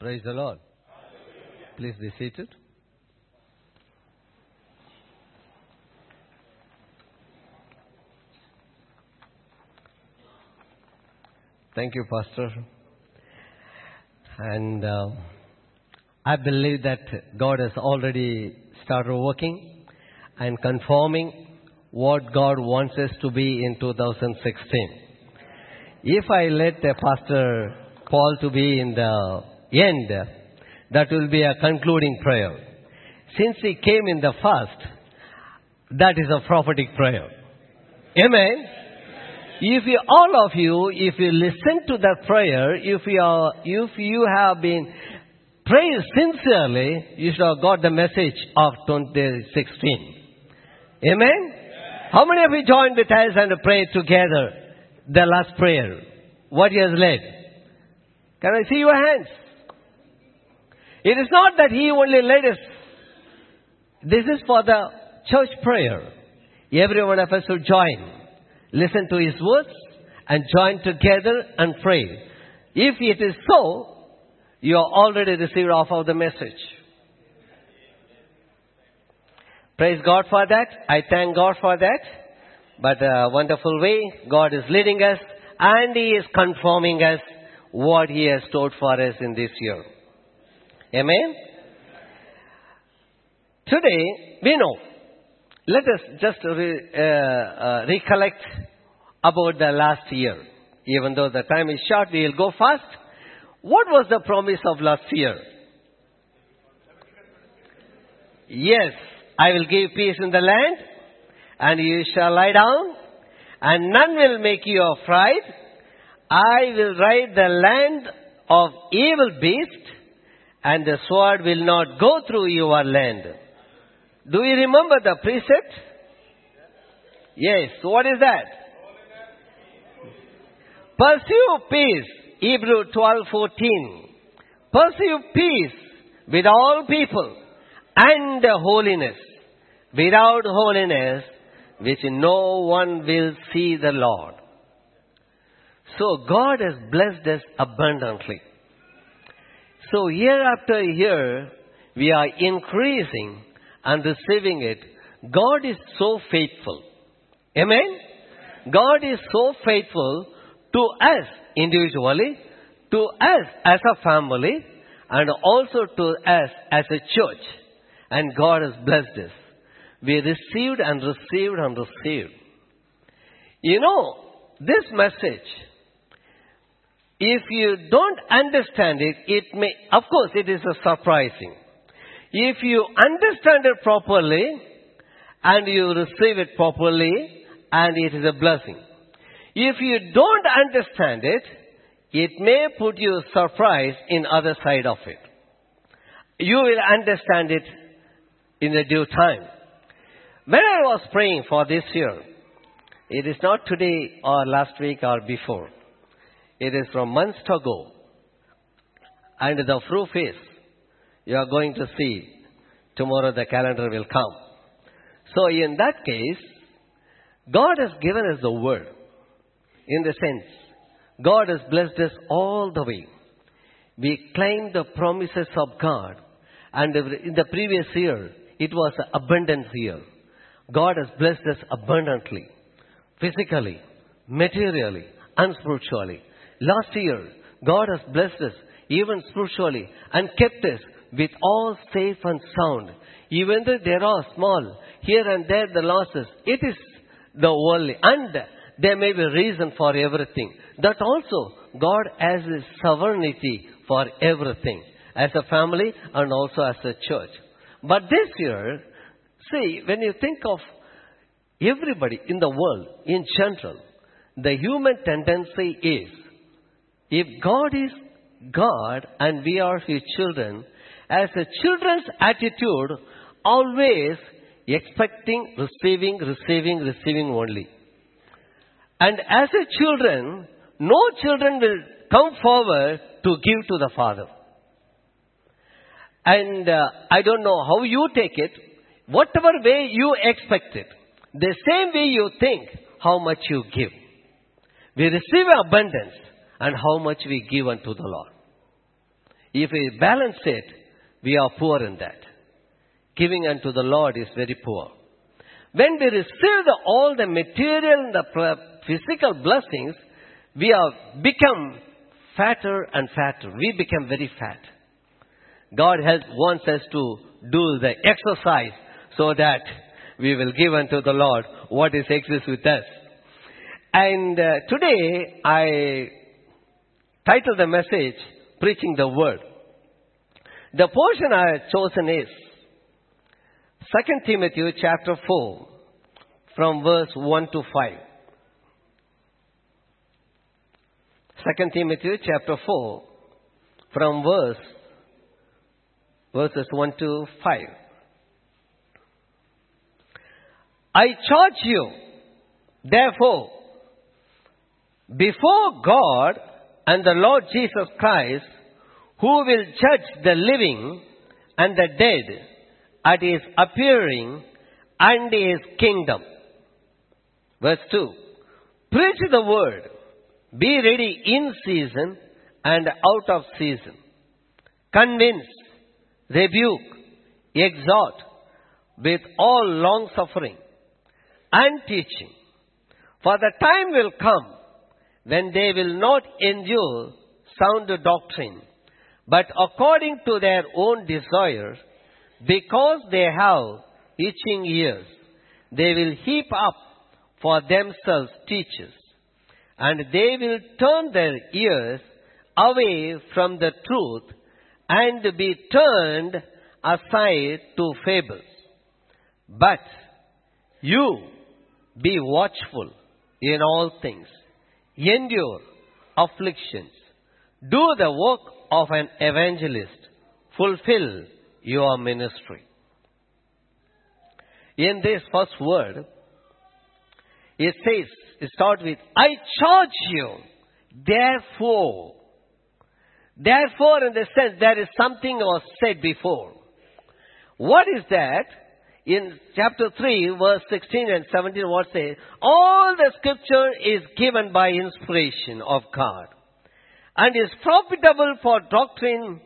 Praise the Lord. Please be seated. Thank you, Pastor. And uh, I believe that God has already started working and conforming what God wants us to be in 2016. If I let uh, Pastor Paul to be in the end, that will be a concluding prayer. Since he came in the first, that is a prophetic prayer. Amen. If you, all of you, if you listen to that prayer, if you are, if you have been praying sincerely, you should have got the message of 2016. Amen? How many of you joined with us and prayed together the last prayer? What he has led? Can I see your hands? It is not that he only led us. This is for the church prayer. Every one of us should join. Listen to his words and join together and pray. If it is so, you are already received off of the message. Praise God for that. I thank God for that. But a wonderful way, God is leading us and He is conforming us what He has stored for us in this year. Amen? Today, we know. Let us just re, uh, uh, recollect about the last year. Even though the time is short, we will go fast. What was the promise of last year? Yes, I will give peace in the land, and you shall lie down, and none will make you afraid. I will ride the land of evil beast, and the sword will not go through your land. Do you remember the precept? Yes. What is that? Pursue peace. Hebrew 12:14. Pursue peace with all people and holiness. Without holiness, which no one will see the Lord. So God has blessed us abundantly. So year after year, we are increasing and receiving it. God is so faithful. Amen? God is so faithful to us individually, to us as a family, and also to us as a church. And God has blessed us. We received and received and received. You know, this message, if you don't understand it, it may, of course, it is a surprising. If you understand it properly, and you receive it properly, and it is a blessing. If you don't understand it, it may put you surprise in other side of it. You will understand it in the due time. When I was praying for this year, it is not today or last week or before. It is from months ago. And the proof is, you are going to see tomorrow the calendar will come. So in that case, God has given us the word. In the sense, God has blessed us all the way. We claim the promises of God. And in the previous year, it was an abundant year. God has blessed us abundantly, physically, materially, and spiritually. Last year, God has blessed us even spiritually and kept us with all safe and sound. Even though there are small, here and there the losses, it is the worldly. And there may be reason for everything. That also, God has His sovereignty for everything. As a family and also as a church. But this year, see, when you think of everybody in the world in general, the human tendency is, if God is God and we are His children, as a children's attitude, always expecting, receiving, receiving, receiving only. And as a children, no children will come forward to give to the Father. And uh, I don't know how you take it, whatever way you expect it, the same way you think, how much you give. We receive abundance and how much we give unto the Lord. If we balance it, we are poor in that. Giving unto the Lord is very poor. When we receive the, all the material and the physical blessings, we have become fatter and fatter. We become very fat. God help, wants us to do the exercise so that we will give unto the Lord what is exists with us. And uh, today I title the message Preaching the Word. The portion I have chosen is 2 Timothy chapter 4 from verse 1 to 5. 2 Timothy chapter 4 from verse verses 1 to 5. I charge you, therefore, before God and the Lord Jesus Christ, who will judge the living and the dead at his appearing and his kingdom. Verse 2. Preach the word. Be ready in season and out of season. Convince, rebuke, exhort with all long suffering and teaching. For the time will come when they will not endure sound doctrine, but according to their own desires, because they have itching ears, they will heap up for themselves teachers, and they will turn their ears away from the truth and be turned aside to fables. But you be watchful in all things, endure afflictions, do the work of an evangelist, fulfill your ministry. In this first word, it says, it starts with, I charge you, therefore. Therefore, in the sense, there is something was said before. What is that? In chapter 3, verse 16 and 17, what says? All the scripture is given by inspiration of God and is profitable for doctrine,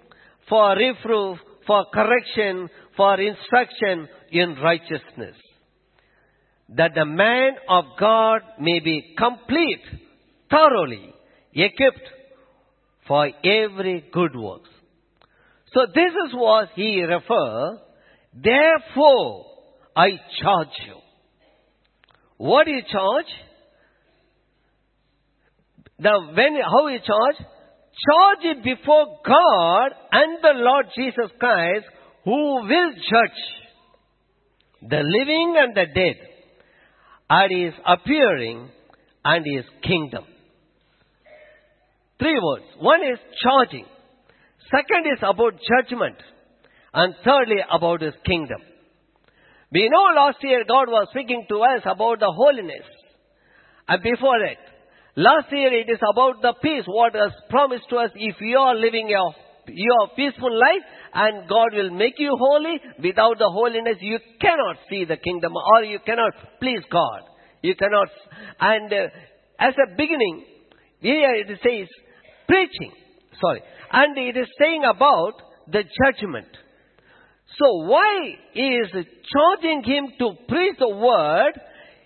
for reproof, for correction, for instruction in righteousness. That the man of God may be complete, thoroughly equipped for every good work. So this is what he refer. Therefore, I charge you. What do you charge? The when how you charge? Charge it before God and the Lord Jesus Christ, who will judge the living and the dead at his appearing and his kingdom. Three words. One is charging. Second is about judgment. And thirdly, about his kingdom. We know last year God was speaking to us about the holiness. And before that, last year it is about the peace, what is promised to us if you are living your, your peaceful life and God will make you holy. Without the holiness, you cannot see the kingdom or you cannot please God. You cannot. And uh, as a beginning, here it says preaching. Sorry. And it is saying about the judgment. So why is charging him to preach the word?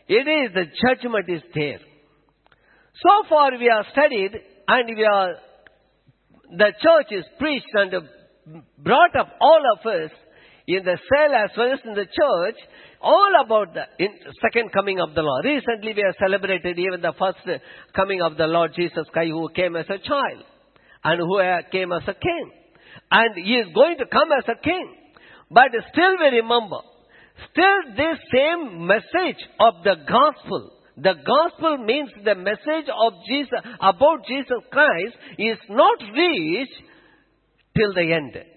It is the judgment is there. So far we have studied and we are, the church is preached and brought up all of us in the cell as well as in the church all about the second coming of the Lord. Recently we have celebrated even the first coming of the Lord Jesus Christ who came as a child and who came as a king. And he is going to come as a king. But still we remember, still this same message of the gospel, the gospel means the message of Jesus, about Jesus Christ is not reached till the end.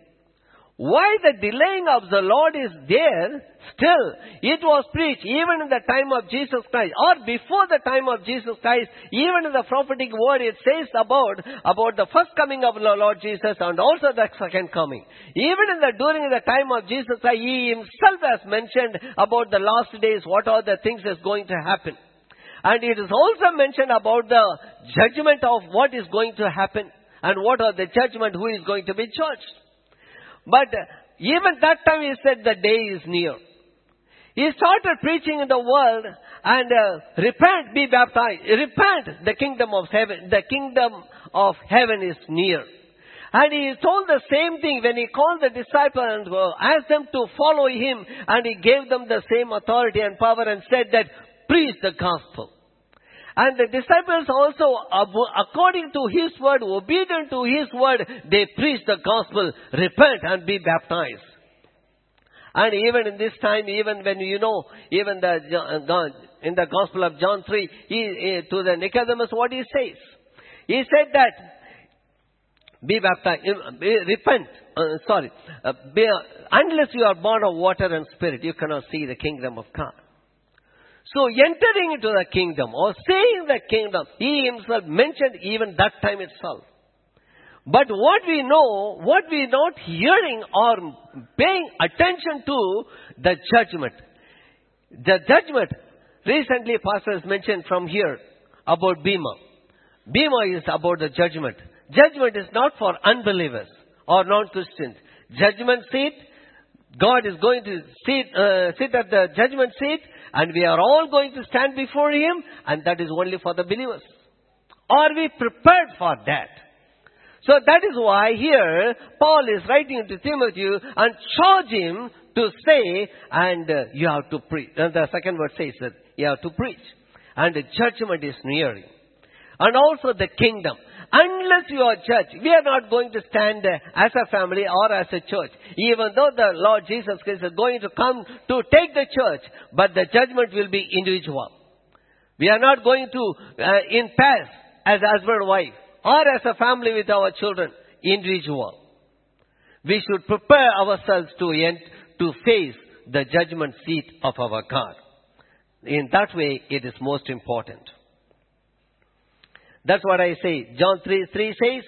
Why the delaying of the Lord is there, still, it was preached even in the time of Jesus Christ, or before the time of Jesus Christ, even in the prophetic word it says about, about the first coming of the Lord Jesus and also the second coming. Even in the, during the time of Jesus Christ, he himself has mentioned about the last days, what are the things that's going to happen. And it is also mentioned about the judgment of what is going to happen. and what are the judgment, who is going to be judged. But even that time he said the day is near. He started preaching in the world and uh, repent, be baptized. Repent, the kingdom of heaven, the kingdom of heaven is near. And he told the same thing when he called the disciples asked them to follow him and he gave them the same authority and power and said that preach the gospel. And the disciples also, according to his word, obedient to his word, they preach the gospel, repent and be baptized. And even in this time, even when you know, even the, uh, in the Gospel of John 3, he, to the Nicodemus, what he says? He said that, be baptized, be, repent, uh, sorry, uh, be, unless you are born of water and spirit, you cannot see the kingdom of God. So entering into the kingdom or seeing the kingdom, he himself mentioned even that time itself. But what we know, what we're not hearing or paying attention to, the judgment. The judgment. Recently, Pastor has mentioned from here about Bema. Bema is about the judgment. Judgment is not for unbelievers or non-Christians. Judgment seat, God is going to sit, uh, sit at the judgment seat and we are all going to stand before Him and that is only for the believers. Are we prepared for that? So that is why here Paul is writing to Timothy and charge him to say, and uh, you have to preach. And the second word says that you have to preach. And the judgment is nearing. And also the kingdom. Unless you are judged, we are not going to stand as a family or as a church. Even though the Lord Jesus Christ is going to come to take the church, but the judgment will be individual. We are not going to uh, in pass as husband and wife or as a family with our children, individual. We should prepare ourselves to, end, to face the judgment seat of our God. In that way, it is most important. That's what I say. John 3, 3 says,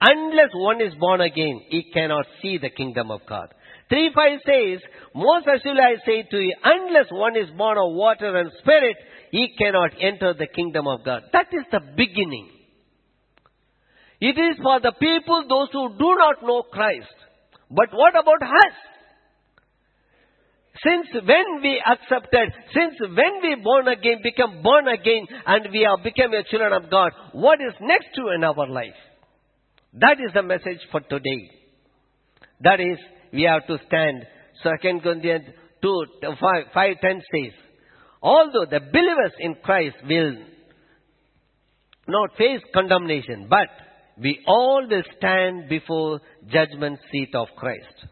unless one is born again, he cannot see the kingdom of God. 3 5 says, Most assuredly I say to you, unless one is born of water and spirit, he cannot enter the kingdom of God. That is the beginning. It is for the people, those who do not know Christ. But what about us? Since when we accepted, since when we born again, become born again, and we have become a children of God, what is next to in our life? That is the message for today. That is, we have to stand. Second Corinthians 2, 5, 5 10 says, although the believers in Christ will not face condemnation, but we all will stand before judgment seat of Christ.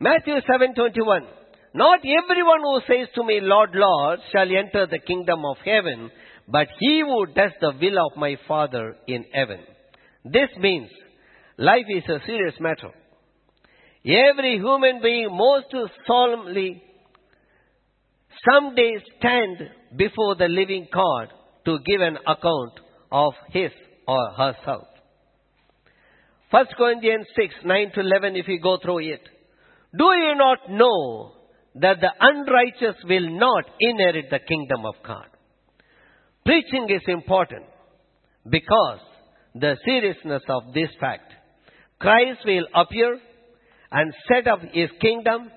Matthew 7:21 Not everyone who says to me Lord Lord shall enter the kingdom of heaven but he who does the will of my father in heaven. This means life is a serious matter. Every human being most solemnly someday stand before the living God to give an account of his or herself. 1 Corinthians 6, 9 to 11, if you go through it. Do you not know that the unrighteous will not inherit the kingdom of God? Preaching is important because the seriousness of this fact. Christ will appear and set up his kingdom.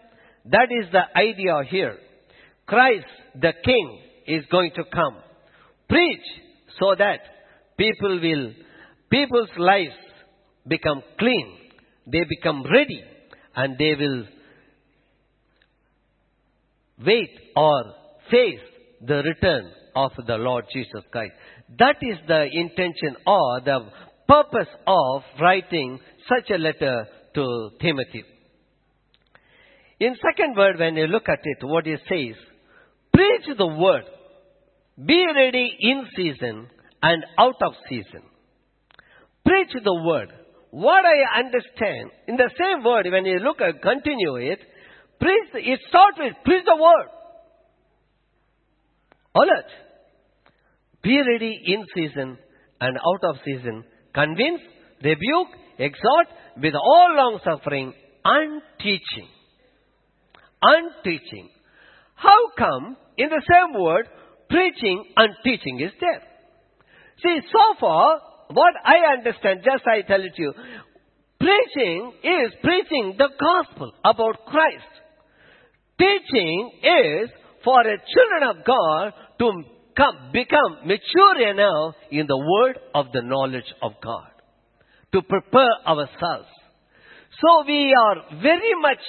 That is the idea here. Christ, the king, is going to come. Preach so that people will, people's lives become clean. They become ready and they will wait or face the return of the Lord Jesus Christ. That is the intention or the purpose of writing such a letter to Timothy. In second word, when you look at it, what it says, preach the word, be ready in season and out of season. Preach the word. What I understand, in the same word, when you look at, continue it, preach, it starts with, preach the word. Alert. Be ready in season and out of season. Convince, rebuke, exhort with all long suffering and teaching. And teaching. How come in the same word preaching and teaching is there? See, so far, what I understand, just I tell it to you, preaching is preaching the gospel about Christ. Teaching is for the children of God to come, become mature enough in the word of the knowledge of God. To prepare ourselves. So we are very much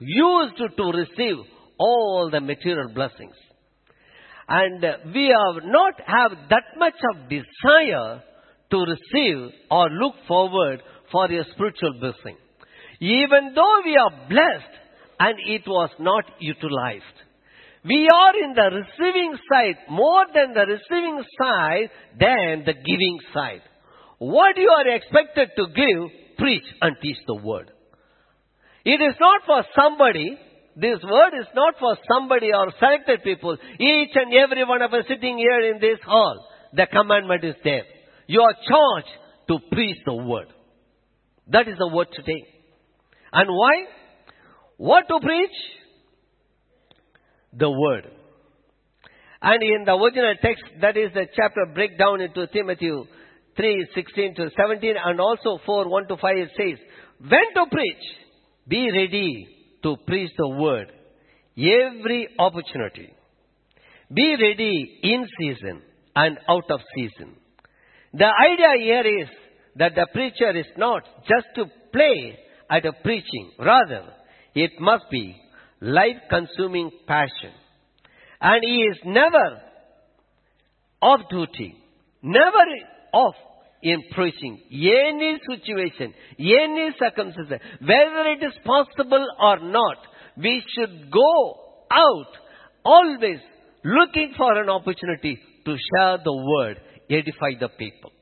used to receive all the material blessings. And we have not have that much of desire to receive or look forward for a spiritual blessing. Even though we are blessed and it was not utilized. We are in the receiving side more than the receiving side than the giving side. What you are expected to give, preach and teach the word. It is not for somebody. This word is not for somebody or selected people. Each and every one of us sitting here in this hall, the commandment is there. You are charged to preach the word. That is the word today. And why? What to preach? The word. And in the original text, that is the chapter breakdown into Timothy 3, 16 to 17 and also 4, 1 to 5 it says, when to preach, be ready to preach the word every opportunity. Be ready in season and out of season. The idea here is that the preacher is not just to play at a preaching. Rather, it must be life-consuming passion. And he is never off duty, never off in preaching. Any situation, any circumstance, whether it is possible or not, we should go out always looking for an opportunity to share the word, edify the people.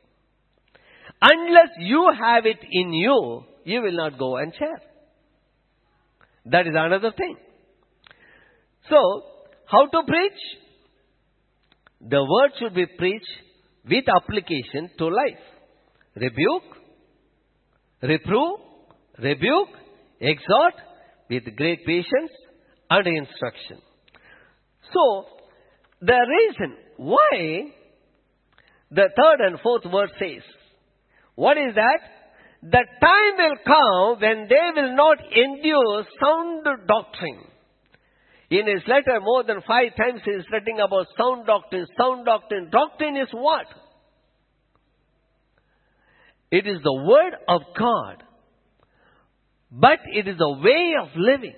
Unless you have it in you, you will not go and share. That is another thing. So, how to preach? The word should be preached with application to life. Rebuke, reprove, rebuke, exhort with great patience and instruction. So, the reason why the third and fourth verse says, what is that? The time will come when they will not endure sound doctrine. In his letter, more than five times he is writing about sound doctrine. Sound doctrine. Doctrine is what? It is the word of God. But it is a way of living.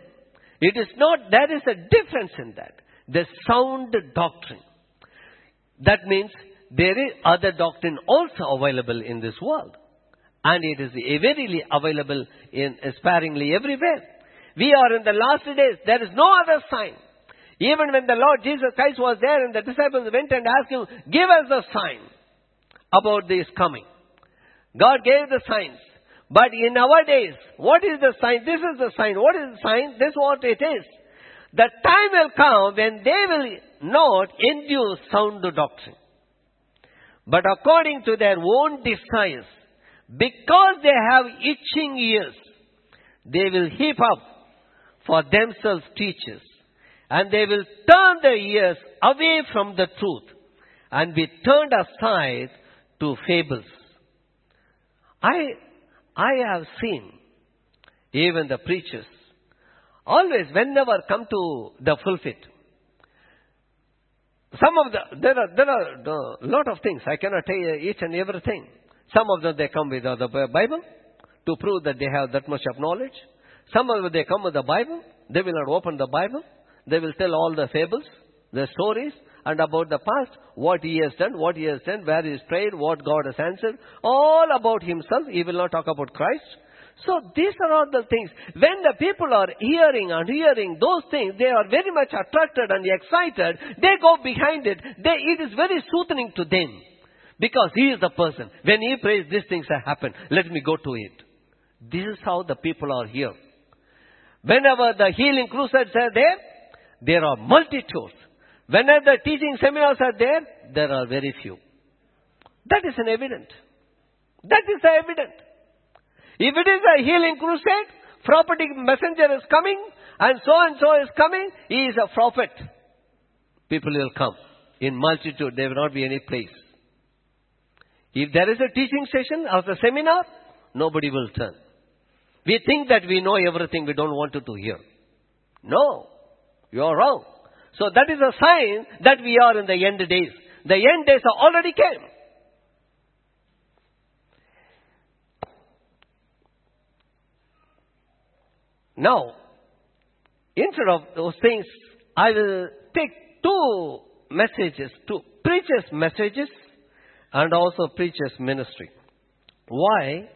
It is not, there is a difference in that. The sound doctrine. That means there is other doctrine also available in this world. And it is verily available in sparingly everywhere. We are in the last days. There is no other sign. Even when the Lord Jesus Christ was there and the disciples went and asked him, give us a sign about this coming. God gave the signs. But in our days, what is the sign? This is the sign. What is the sign? This is what it is. The time will come when they will not endure sound doctrine. But according to their own desires, because they have itching ears, they will heap up for themselves teachers. And they will turn their ears away from the truth and be turned aside to fables. I, I have seen even the preachers always whenever come to the pulpit. Some of the, there are, there are a lot of things. I cannot tell you each and everything. Some of them they come with the Bible to prove that they have that much of knowledge. Some of them they come with the Bible. They will not open the Bible. They will tell all the fables, the stories, and about the past, what he has done, what he has done, where he has prayed, what God has answered, all about himself. He will not talk about Christ. So these are all the things. When the people are hearing and hearing those things, they are very much attracted and excited. They go behind it. They, it is very soothing to them. Because he is the person. When he prays, these things have happened. Let me go to it. This is how the people are here. Whenever the healing crusades are there, there are multitudes. Whenever the teaching seminars are there, there are very few. That is an evident. That is the evident. If it is a healing crusade, prophetic messenger is coming, and so and so is coming, he is a prophet. People will come. In multitude, there will not be any place. If there is a teaching session or a seminar, nobody will turn. We think that we know everything we don't want to hear. No, you are wrong. So that is a sign that we are in the end days. The end days are already came. Now, instead of those things, I will take two messages, two preachers' messages and also preachers' ministry. Why?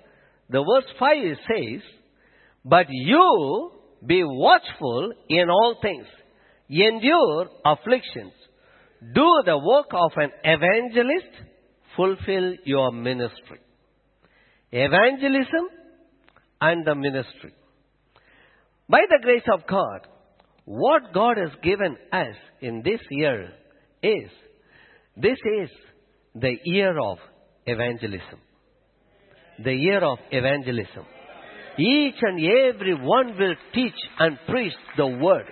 The verse 5 says, But you be watchful in all things, endure afflictions, do the work of an evangelist, fulfill your ministry. Evangelism and the ministry. By the grace of God, what God has given us in this year is, this is the year of evangelism. The year of evangelism. Each and every one will teach and preach the word.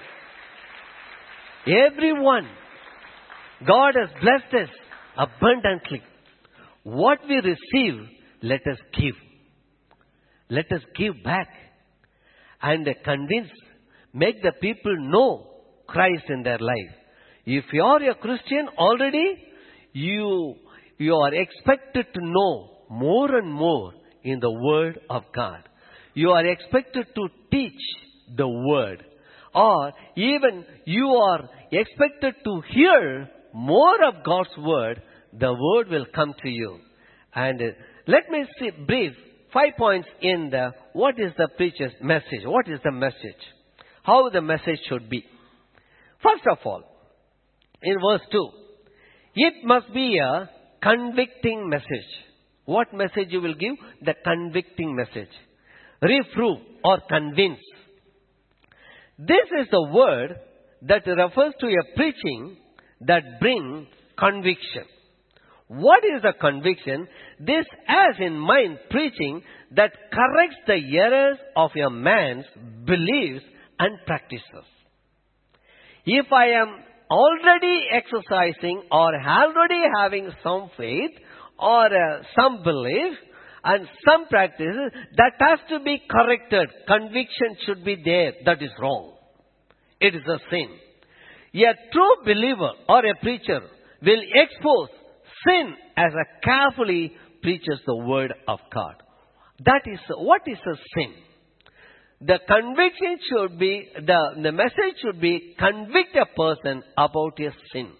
Everyone. God has blessed us abundantly. What we receive, let us give. Let us give back and convince, make the people know Christ in their life. If you are a Christian already, you, you are expected to know more and more in the Word of God. You are expected to teach the Word. Or even you are expected to hear more of God's Word, the Word will come to you. And let me see brief five points in the what is the preacher's message? What is the message? How the message should be. First of all, in verse 2, it must be a convicting message. What message you will give? The convicting message. Reprove or convince. This is the word that refers to a preaching that brings conviction. What is a conviction? This has in mind preaching that corrects the errors of a man's beliefs and practices. If I am already exercising or already having some faith or uh, some belief and some practices, that has to be corrected. Conviction should be there. That is wrong. It is a sin. A true believer or a preacher will expose sin as a carefully preaches the word of God. That is, what is a sin? The conviction should be, the, the message should be convict a person about his sin.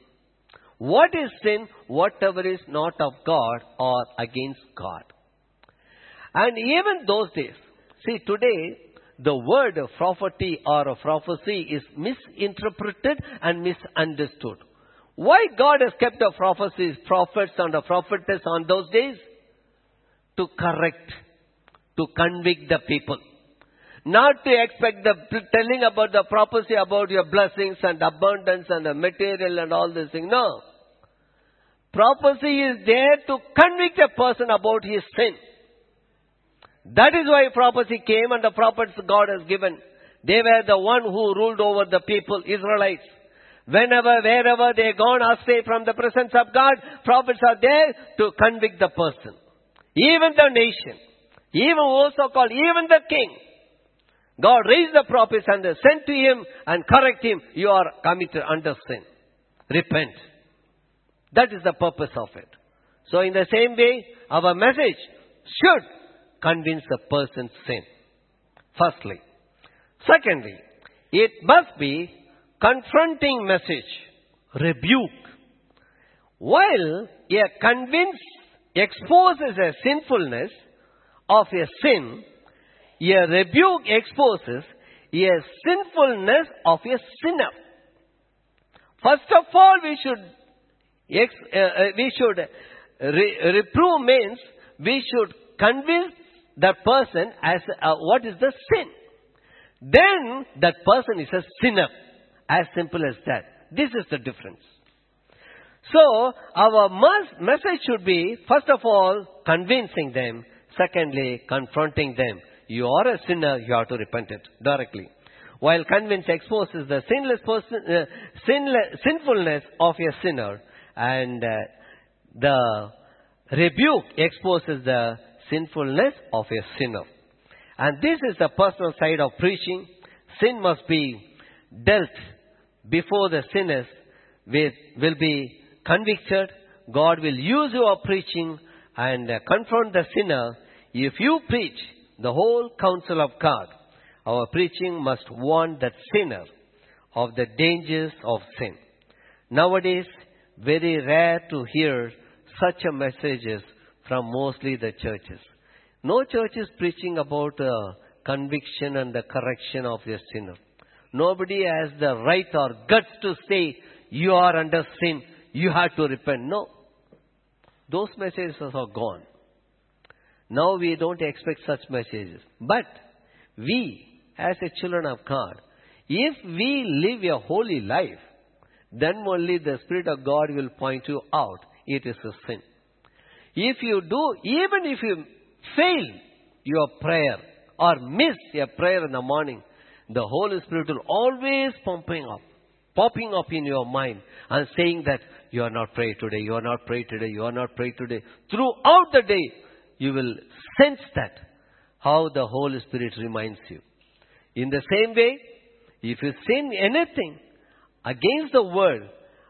What is sin? Whatever is not of God or against God. And even those days, see today, the word prophecy or prophecy is misinterpreted and misunderstood. Why God has kept the prophecies, prophets and the prophetess on those days? To correct, to convict the people. Not to expect the telling about the prophecy about your blessings and abundance and the material and all these things. No. Prophecy is there to convict a person about his sin. That is why prophecy came and the prophets God has given. They were the one who ruled over the people, Israelites. Whenever, wherever they gone astray from the presence of God, prophets are there to convict the person. Even the nation. Even also called, even the king. God raised the prophets and sent to him and correct him. You are committed under sin. Repent. That is the purpose of it. So in the same way, our message should convince the person's sin. Firstly. Secondly, it must be confronting message. Rebuke. While a convince exposes a sinfulness of a sin, a rebuke exposes a sinfulness of a sinner. First of all, we should ex, uh, uh, we should re- reprove means we should convince the person as uh, what is the sin. Then that person is a sinner. As simple as that. This is the difference. So, our message should be, first of all, convincing them. Secondly, confronting them. You are a sinner, you have to repent it directly. While convince exposes the sinless person, uh, sinless, sinfulness of a sinner and uh, the rebuke exposes the sinfulness of a sinner. And this is the personal side of preaching. Sin must be dealt before the sinners with, will be convicted. God will use your preaching and uh, confront the sinner. If you preach the whole counsel of God, our preaching must warn that sinner of the dangers of sin. Nowadays, very rare to hear such a messages from mostly the churches. No church is preaching about uh, conviction and the correction of a sinner. Nobody has the right or guts to say, you are under sin, you have to repent. No. Those messages are gone. Now we don't expect such messages. But we, as a children of God, if we live a holy life, then only the Spirit of God will point you out. It is a sin. If you do, even if you fail your prayer or miss a prayer in the morning, the Holy Spirit will always pumping up, popping up in your mind and saying that you are not praying today, you are not praying today, you are not praying today. Throughout the day, you will sense that how the Holy Spirit reminds you. In the same way, if you sin anything against the word,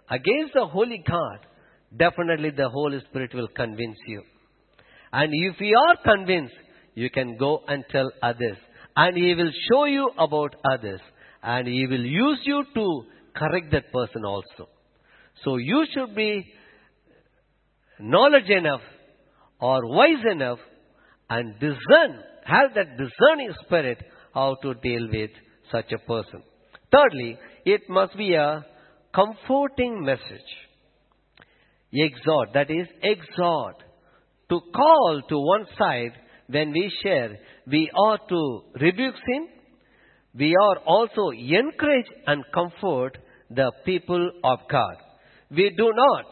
against the holy God, definitely the Holy Spirit will convince you. And if you are convinced, you can go and tell others. And He will show you about others. And He will use you to correct that person also. So you should be knowledge enough or wise enough and discern, have that discerning spirit how to deal with such a person. Thirdly, it must be a comforting message. Exhort, that is, exhort. To call to one side when we share, we ought to rebuke sin. We are also encourage and comfort the people of God. We do not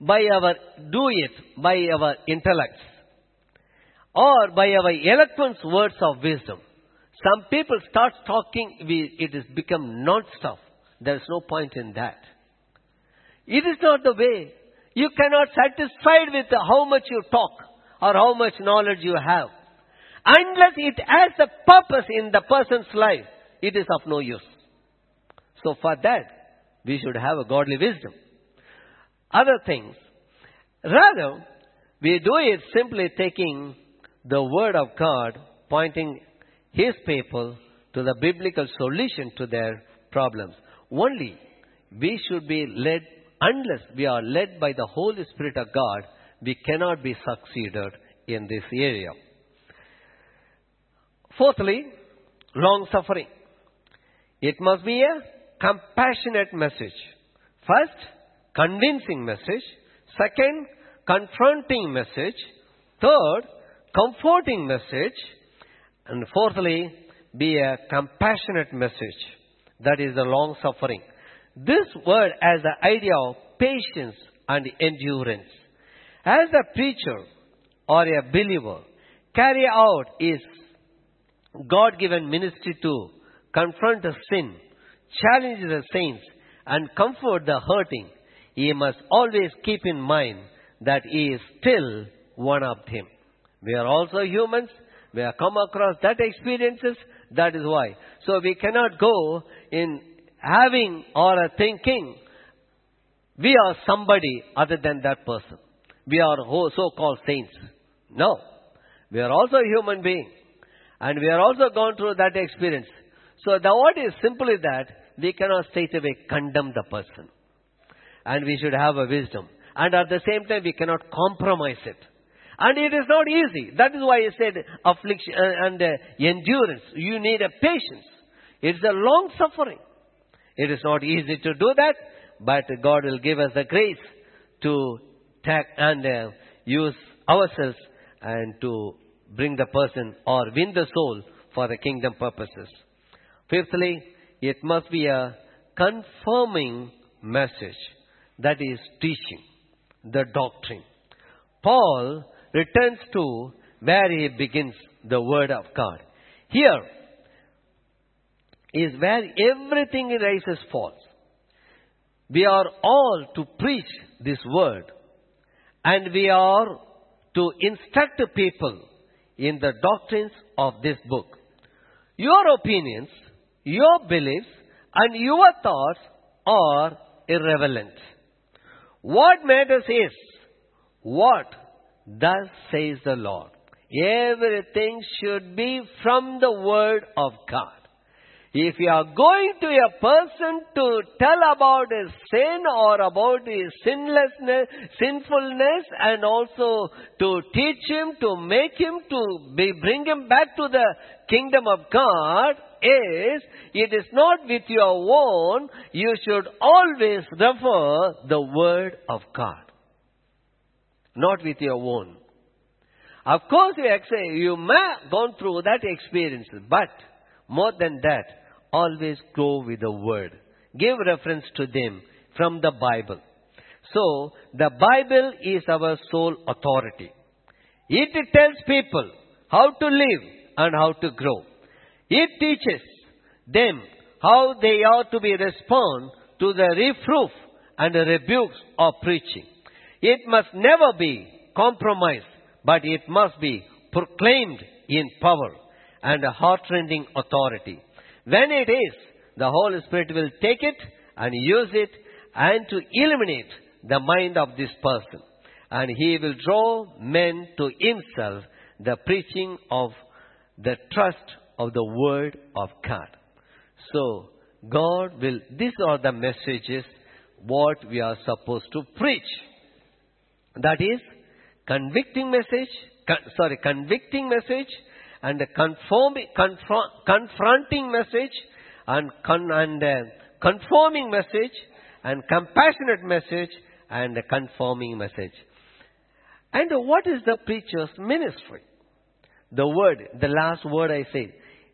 by our do it by our intellects or by our eloquent words of wisdom. Some people start talking, we, it has become non-stop. There is no point in that. It is not the way. You cannot satisfied with how much you talk or how much knowledge you have. Unless it has a purpose in the person's life, it is of no use. So for that, we should have a godly wisdom. Other things. Rather, we do it simply taking the word of God, pointing his people to the biblical solution to their problems. Only we should be led, unless we are led by the Holy Spirit of God, we cannot be succeeded in this area. Fourthly, long suffering. It must be a compassionate message. First, convincing message. Second, confronting message. Third, comforting message. And fourthly, be a compassionate message. That is the long suffering. This word has the idea of patience and endurance. As a preacher or a believer, carry out his God given ministry to confront the sin, challenge the saints, and comfort the hurting, he must always keep in mind that he is still one of them. We are also humans. We have come across that experiences. That is why. So we cannot go in having or thinking we are somebody other than that person. We are so-called saints. No. We are also human beings. And we are also gone through that experience. So the word is simply that we cannot straight away condemn the person. And we should have a wisdom. And at the same time, we cannot compromise it. And it is not easy. That is why I said affliction and uh, endurance. You need a patience. It's a long suffering. It is not easy to do that, but God will give us the grace to take and uh, use ourselves and to bring the person or win the soul for the kingdom purposes. Fifthly, it must be a confirming message. That is teaching, the doctrine. Paul returns to where he begins the word of God. Here is where everything rises falls. We are all to preach this word and we are to instruct people in the doctrines of this book. Your opinions, your beliefs, and your thoughts are irrelevant. What matters is what thus says the Lord. Everything should be from the Word of God. If you are going to a person to tell about his sin or about his sinlessness, sinfulness and also to teach him, to make him, to be, bring him back to the kingdom of God, is, it is not with your own, you should always refer the word of God. Not with your own. Of course, you, you may have gone through that experience, but more than that, always go with the word. Give reference to them from the Bible. So, the Bible is our sole authority. It tells people how to live and how to grow. It teaches them how they ought to be respond to the reproof and the rebukes of preaching. It must never be compromised, but it must be proclaimed in power and a heart-rending authority. When it is, the Holy Spirit will take it and use it and to illuminate the mind of this person. And he will draw men to himself the preaching of the trust of the word of God. So, God will, these are the messages what we are supposed to preach. That is, convicting message, con, sorry, convicting message, and a conforming, confront, confronting message, and, con, and uh, conforming message, and compassionate message, and a conforming message. And what is the preacher's ministry? The word, the last word I said,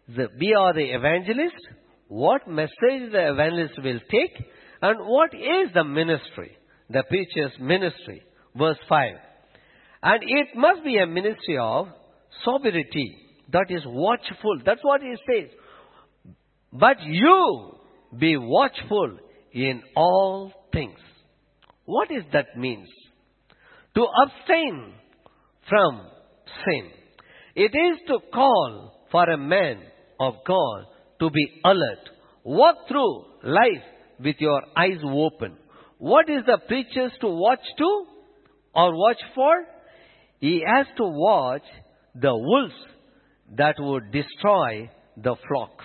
the, we are the evangelist. What message the evangelist will take, and what is the ministry, the preacher's ministry? Verse 5. And it must be a ministry of sobriety, that is watchful. That's what he says. But you be watchful in all things. What is that means? To abstain from sin. It is to call for a man of God to be alert. Walk through life with your eyes open. What is the preacher's to watch to or watch for? He has to watch the wolves that would destroy the flock.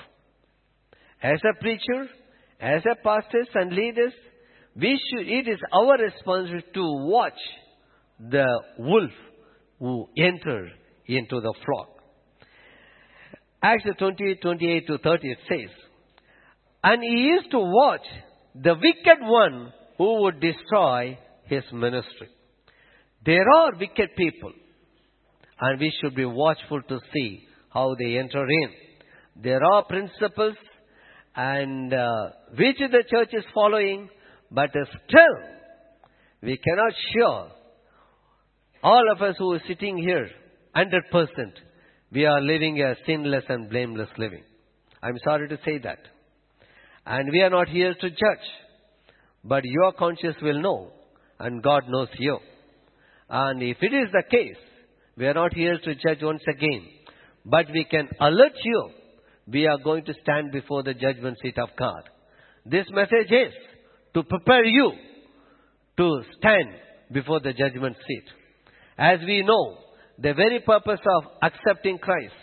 As a preacher, as a pastors and leaders, we should, it is our responsibility to watch the wolf who enter into the flock. Acts 28, 28 to 30 it says, And he used to watch the wicked one who would destroy his ministry. There are wicked people, and we should be watchful to see how they enter in. There are principles and uh, which the church is following, but still we cannot sure all of us who are sitting here, 100%, we are living a sinless and blameless living. I'm sorry to say that. And we are not here to judge. But your conscience will know, and God knows you. And if it is the case, we are not here to judge once again. But we can alert you. We are going to stand before the judgment seat of God. This message is to prepare you to stand before the judgment seat. As we know, the very purpose of accepting Christ,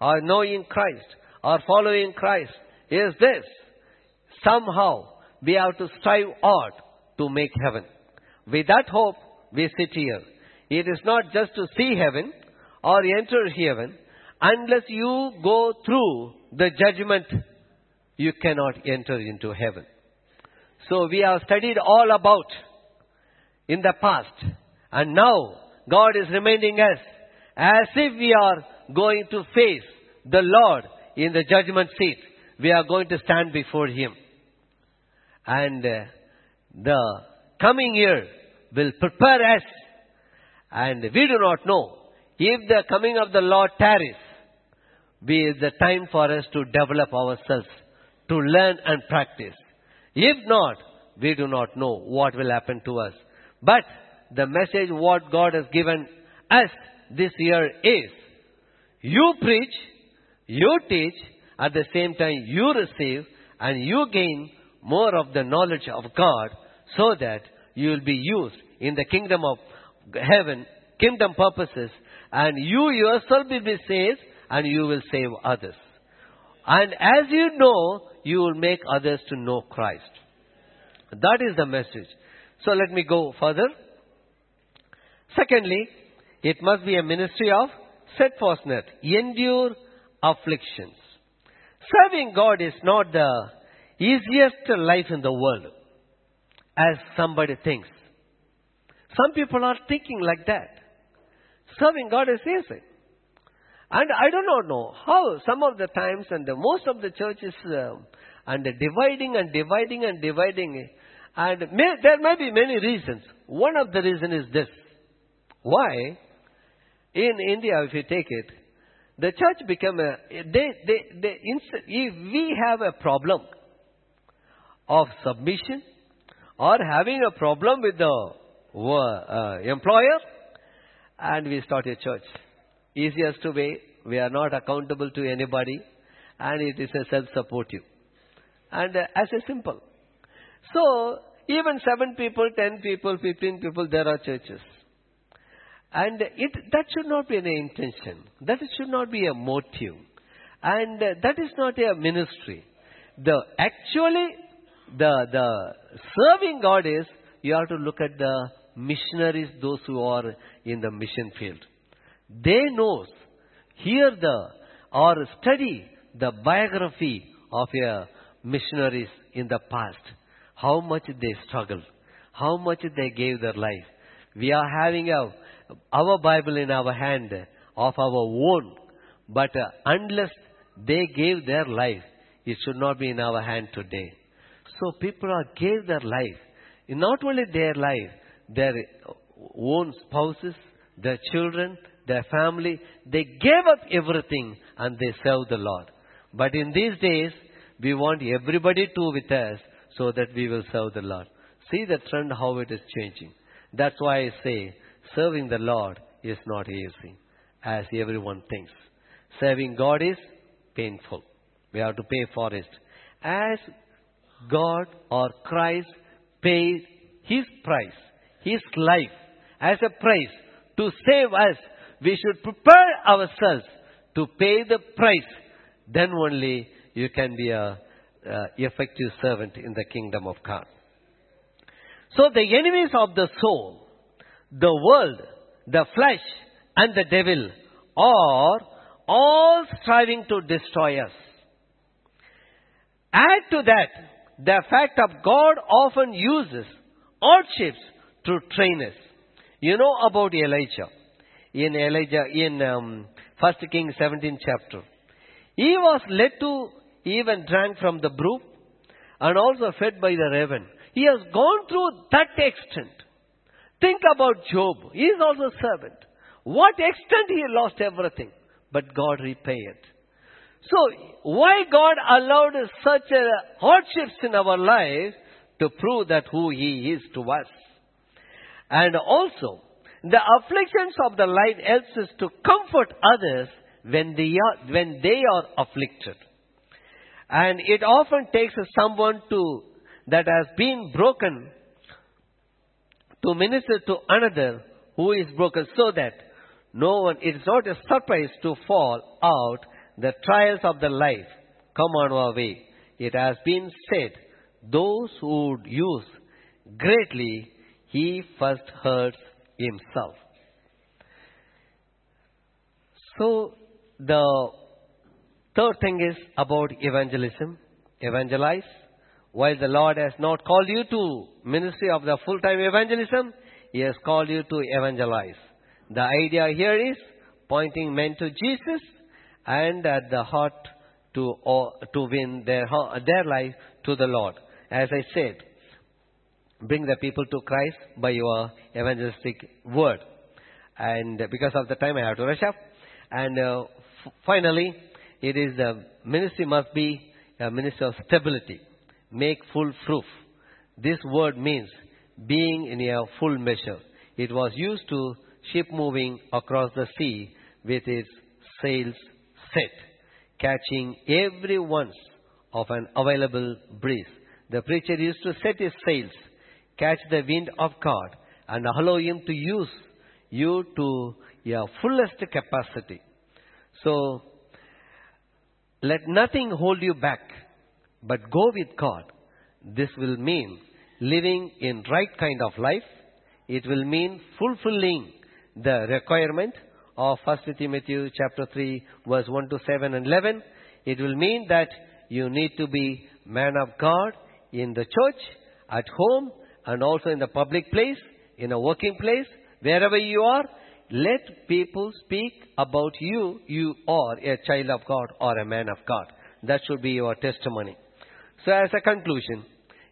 or knowing Christ, or following Christ is this. Somehow, we have to strive hard to make heaven. With that hope, we sit here. It is not just to see heaven or enter heaven. Unless you go through the judgment, you cannot enter into heaven. So we have studied all about in the past. And now God is reminding us as if we are going to face the Lord in the judgment seat. We are going to stand before Him. And uh, the coming year will prepare us. And we do not know if the coming of the Lord tarries, be the time for us to develop ourselves, to learn and practice. If not, we do not know what will happen to us. But the message what God has given us this year is you preach, you teach, at the same time you receive and you gain more of the knowledge of God so that you will be used in the kingdom of heaven, kingdom purposes, and you yourself will be saved and you will save others. And as you know, you will make others to know Christ. That is the message. So let me go further. Secondly, it must be a ministry of steadfastness. Endure afflictions. Serving God is not the easiest life in the world, as somebody thinks. Some people are thinking like that. Serving God is easy. And I do not know how some of the times and the, most of the churches uh, and dividing and dividing and dividing and may, there may be many reasons. One of the reason is this. Why? In India, if you take it, the church become a, they, they, they, if we have a problem of submission or having a problem with the uh, employer and we start a church. Easiest way, we are not accountable to anybody and it is a self-supportive. And uh, as a simple. So, even 7 people, 10 people, 15 people, there are churches. And it, that should not be an intention. That should not be a motive. And uh, that is not a ministry. The, actually, the, the serving God is, you have to look at the missionaries, those who are in the mission field. They knows, hear the, or study the biography of a missionaries in the past. How much they struggled. How much they gave their life. We are having a, our Bible in our hand of our own. But uh, unless they gave their life, it should not be in our hand today. So people are gave their life. Not only their life, their own spouses, their children, their family, they gave up everything and they serve the Lord. But in these days, we want everybody to with us so that we will serve the Lord. See the trend how it is changing. That's why I say serving the Lord is not easy as everyone thinks. Serving God is painful. We have to pay for it. As God or Christ paid His price, His life as a price to save us, we should prepare ourselves to pay the price. Then only you can be a uh, effective servant in the kingdom of God. So the enemies of the soul, the world, the flesh, and the devil are all striving to destroy us. Add to that the fact of God often uses hardships to train us. You know about Elijah. In Elijah, in um, 1 Kings 17 chapter. He was led to even drank from the brook and also fed by the raven. He has gone through that extent. Think about Job. He is also a servant. What extent he lost everything, but God repaid. So, why God allowed such a hardships in our life to prove that who He is to us? And also, the afflictions of the life helps us to comfort others when they are, when they are afflicted. And it often takes someone to, that has been broken to minister to another who is broken so that no one, it is not a surprise to fall out the trials of the life come on our way. It has been said, those who use greatly, he first hurts himself. So, the third thing is about evangelism. Evangelize. While the Lord has not called you to ministry of the full-time evangelism, He has called you to evangelize. The idea here is pointing men to Jesus and at the heart to, uh, to win their, uh, their life to the Lord. As I said, bring the people to Christ by your evangelistic word. And because of the time, I have to rush up. And uh, f- finally, it is the ministry must be a ministry of stability. Make full proof. This word means being in a full measure. It was used to ship moving across the sea with its sails set, catching every once of an available breeze. The preacher used to set his sails, catch the wind of God, and allow him to use you to your fullest capacity. So, let nothing hold you back, but go with God. This will mean living in right kind of life. It will mean fulfilling the requirement of 1 Timothy chapter 3 verse 1 to 7 and 11. It will mean that you need to be man of God in the church, at home, and also in the public place, in a working place, wherever you are. Let people speak about you. You are a child of God or a man of God. That should be your testimony. So as a conclusion,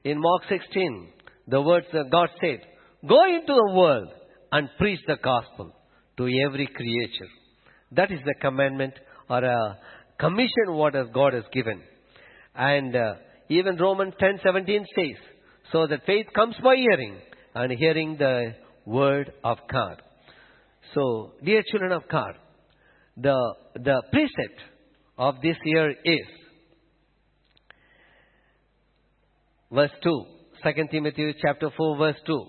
in Mark 16, the words that God said, Go into the world and preach the gospel to every creature. That is the commandment or a commission what God has given. And uh, even Romans 10:17 says, so that faith comes by hearing and hearing the word of God. So, dear children of God, the, the precept of this year is verse 2, 2 Timothy chapter 4 verse 2.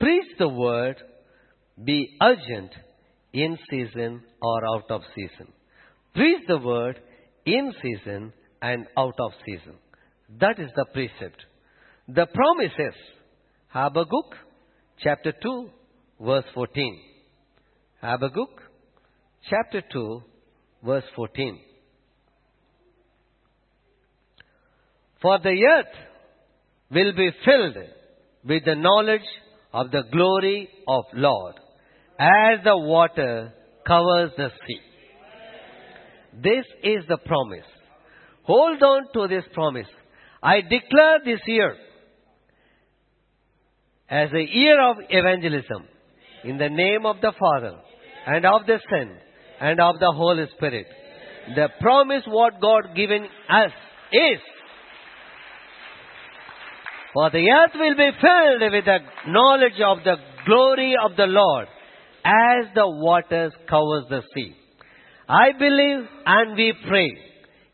Preach the word, be urgent in season or out of season. Preach the word in season and out of season. That is the precept. The promise is Habakkuk chapter 2 verse 14. Habakkuk chapter 2 verse 14. For the earth will be filled with the knowledge of the glory of Lord as the water covers the sea. This is the promise. Hold on to this promise. I declare this year as a year of evangelism in the name of the Father and of the Son and of the Holy Spirit. The promise what God given us is for the earth will be filled with the knowledge of the glory of the Lord as the waters covers the sea. I believe and we pray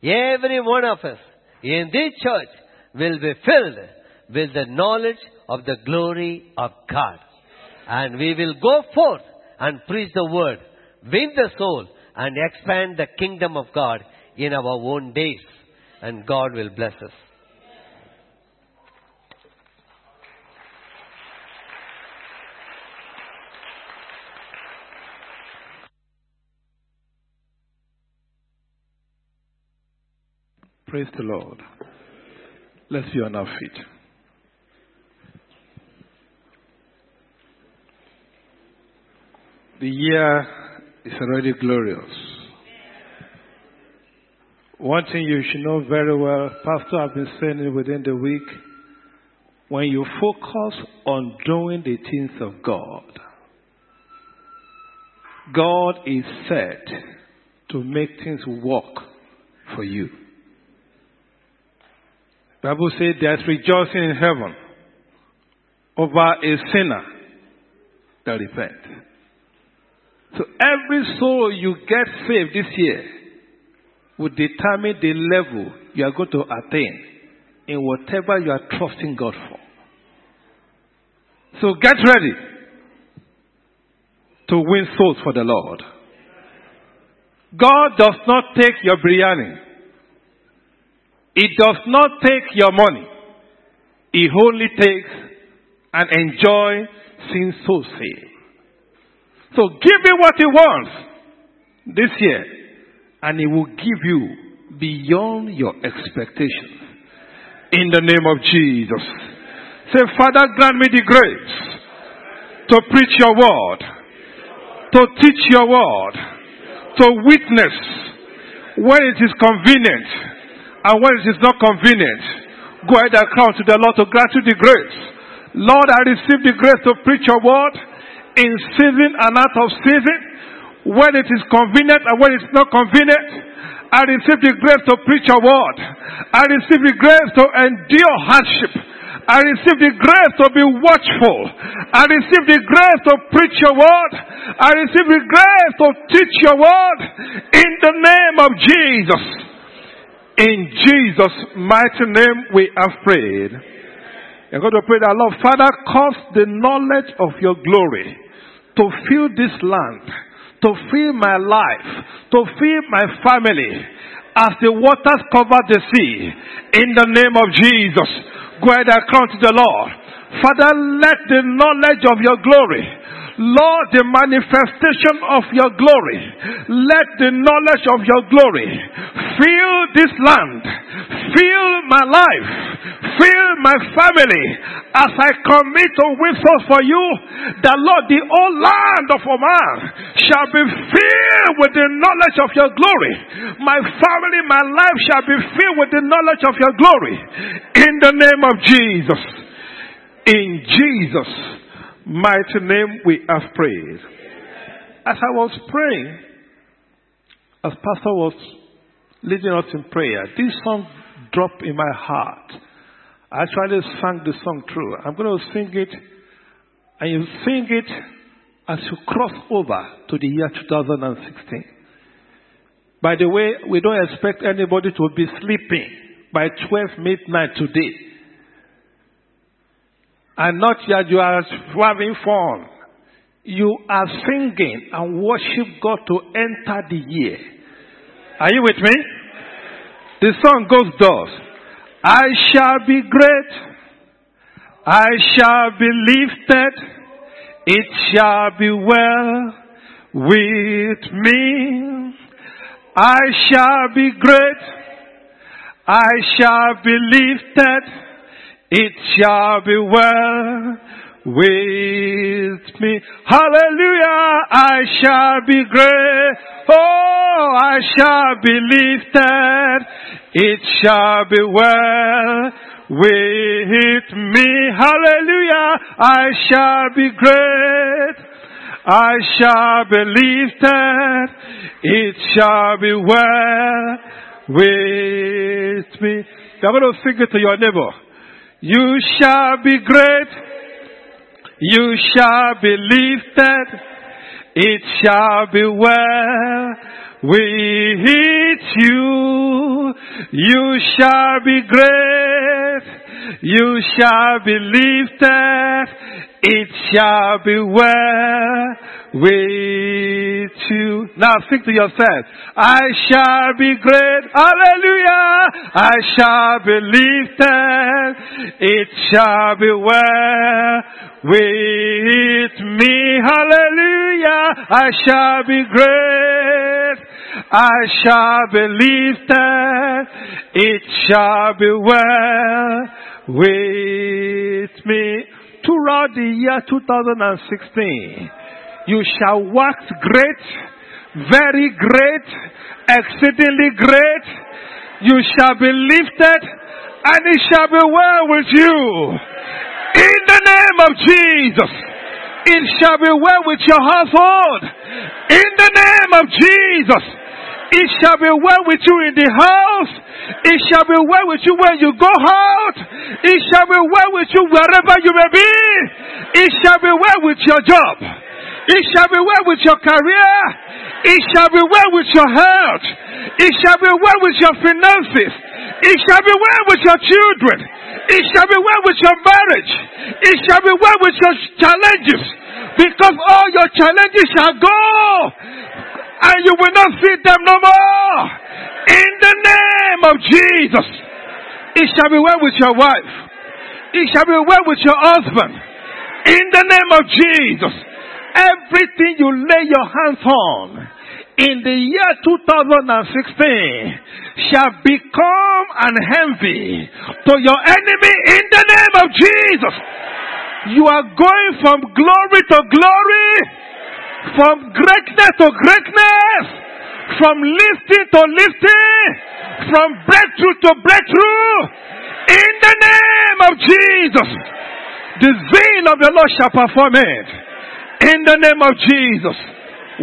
every one of us in this church will be filled with the knowledge of the glory of God. And we will go forth and preach the word, win the soul, and expand the kingdom of God in our own days. And God will bless us. Praise the Lord. Let's be on our feet. The year is already glorious. One thing you should know very well, Pastor, I've been saying it within the week. When you focus on doing the things of God, God is set to make things work for you. Bible says there's rejoicing in heaven over a sinner that repents. So every soul you get saved this year will determine the level you are going to attain in whatever you are trusting God for. So get ready to win souls for the Lord. God does not take your biryani. He does not take your money. He only takes and enjoy seeing souls saved. So give him what he wants this year, and he will give you beyond your expectations. In the name of Jesus. Say, Father, grant me the grace to preach your word, to teach your word, to witness when it is convenient and when it is not convenient. Go ahead and come to the Lord to grant you the grace. Lord, I receive the grace to preach your word in season and out of season, when it is convenient and when it's not convenient. I receive the grace to preach a word. I receive the grace to endure hardship. I receive the grace to be watchful. I receive the grace to preach your word. I receive the grace to teach your word in the name of Jesus. In Jesus' mighty name we have prayed. You're going to pray that Lord, Father, cause the knowledge of your glory to fill this land, to fill my life, to fill my family, as the waters cover the sea. In the name of Jesus, go ahead and come to the Lord. Father, let the knowledge of your glory Lord, the manifestation of your glory, let the knowledge of your glory fill this land, fill my life, fill my family as I commit to witness for you that Lord, the whole land of Oman shall be filled with the knowledge of your glory. My family, my life shall be filled with the knowledge of your glory. In the name of Jesus. In Jesus' mighty name we have prayed. As I was praying, as Pastor was leading us in prayer, this song dropped in my heart. I actually sang the song through. I'm going to sing it, and you sing it as you cross over to the year 2016. By the way, we don't expect anybody to be sleeping by 12 midnight today and not that you are having fun. You are singing and worship God to enter the year. Are you with me? The song goes thus. I shall be great. I shall be lifted. It shall be well with me. I shall be great. I shall be lifted. It shall be well with me. Hallelujah. I shall be great. Oh, I shall be lifted. It shall be well with me. Hallelujah. I shall be great. I shall be lifted. It shall be well with me. You're going to sing it to your neighbor. You shall be great. You shall be lifted. It shall be well with you. You shall be great. You shall be lifted. It shall be well with you. Now sing to yourself. I shall be great. Hallelujah. I shall be lifted. It shall be well with me. Hallelujah. I shall be great. I shall be lifted. It shall be well with me. Throughout the year 2016, you shall wax great, very great, exceedingly great. You shall be lifted and it shall be well with you. In the name of Jesus, it shall be well with your household. In the name of Jesus, it shall be well with you in the house. It shall be well with you when you go out. It shall be well with you wherever you may be. It shall be well with your job. It shall be well with your career. It shall be well with your health. It shall be well with your finances. It shall be well with your children. It shall be well with your marriage. It shall be well with your challenges. Because all your challenges shall go and you will not see them no more. In the name of Jesus. It shall be well with your wife. It shall be well with your husband. In the name of Jesus. Everything you lay your hands on in the year 2016 shall become an envy to your enemy in the name of Jesus. You are going from glory to glory from greatness to greatness, from lifting to lifting, from breakthrough to breakthrough, in the name of Jesus. The zeal of the Lord shall perform it. In the name of Jesus.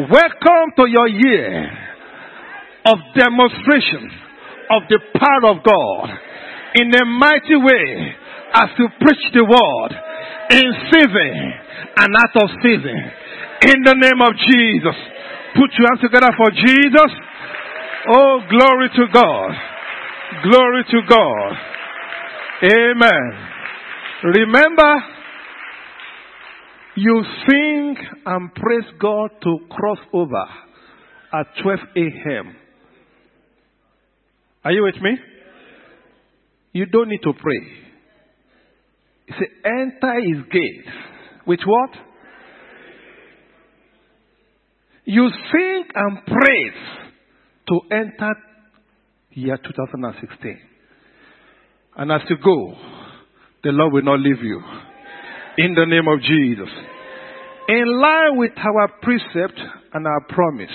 Welcome to your year of demonstration of the power of God. in a mighty way as you preach the word in season and out of season. In the name of Jesus. Put your hands together for Jesus. Oh, glory to God. Glory to God. Amen. Remember, you sing and praise God to cross over at 12 a.m. Are you with me? You don't need to pray. You say, enter his gates. With what? You sing and praise to enter year 2016. And as you go, the Lord will not leave you. In the name of Jesus. In line with our precept and our promise,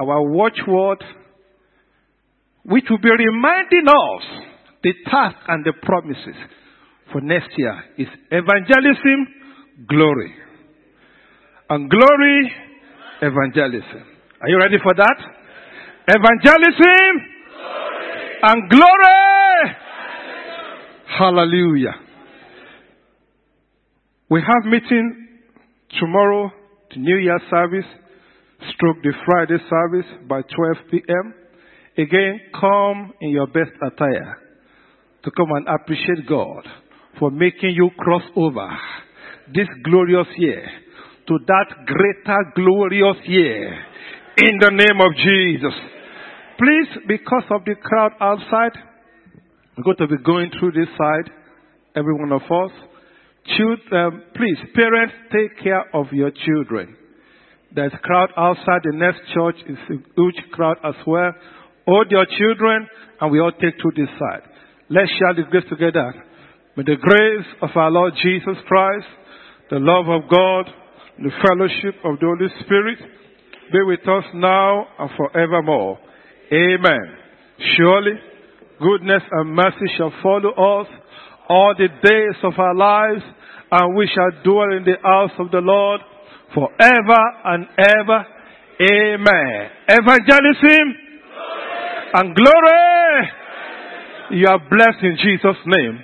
our watchword, which will be reminding us the task and the promises for next year is evangelism, glory. And glory, evangelism. Are you ready for that? Evangelism glory. and glory. Hallelujah. We have meeting tomorrow, the New Year service, stroke the Friday service by 12 p.m. Again, come in your best attire to come and appreciate God for making you cross over this glorious year to that greater glorious year in the name of Jesus. Please, because of the crowd outside, we're going to be going through this side, every one of us. Children, um, please, parents, take care of your children. There's a crowd outside the next church. It's a huge crowd as well. Hold your children, and we all take to this side. Let's share the grace together. May the grace of our Lord Jesus Christ, the love of God, the fellowship of the Holy Spirit be with us now and forevermore. Amen. Surely, goodness and mercy shall follow us all the days of our lives, and we shall dwell in the house of the Lord forever and ever. Amen. Evangelism glory. and glory. You are blessed in Jesus' name.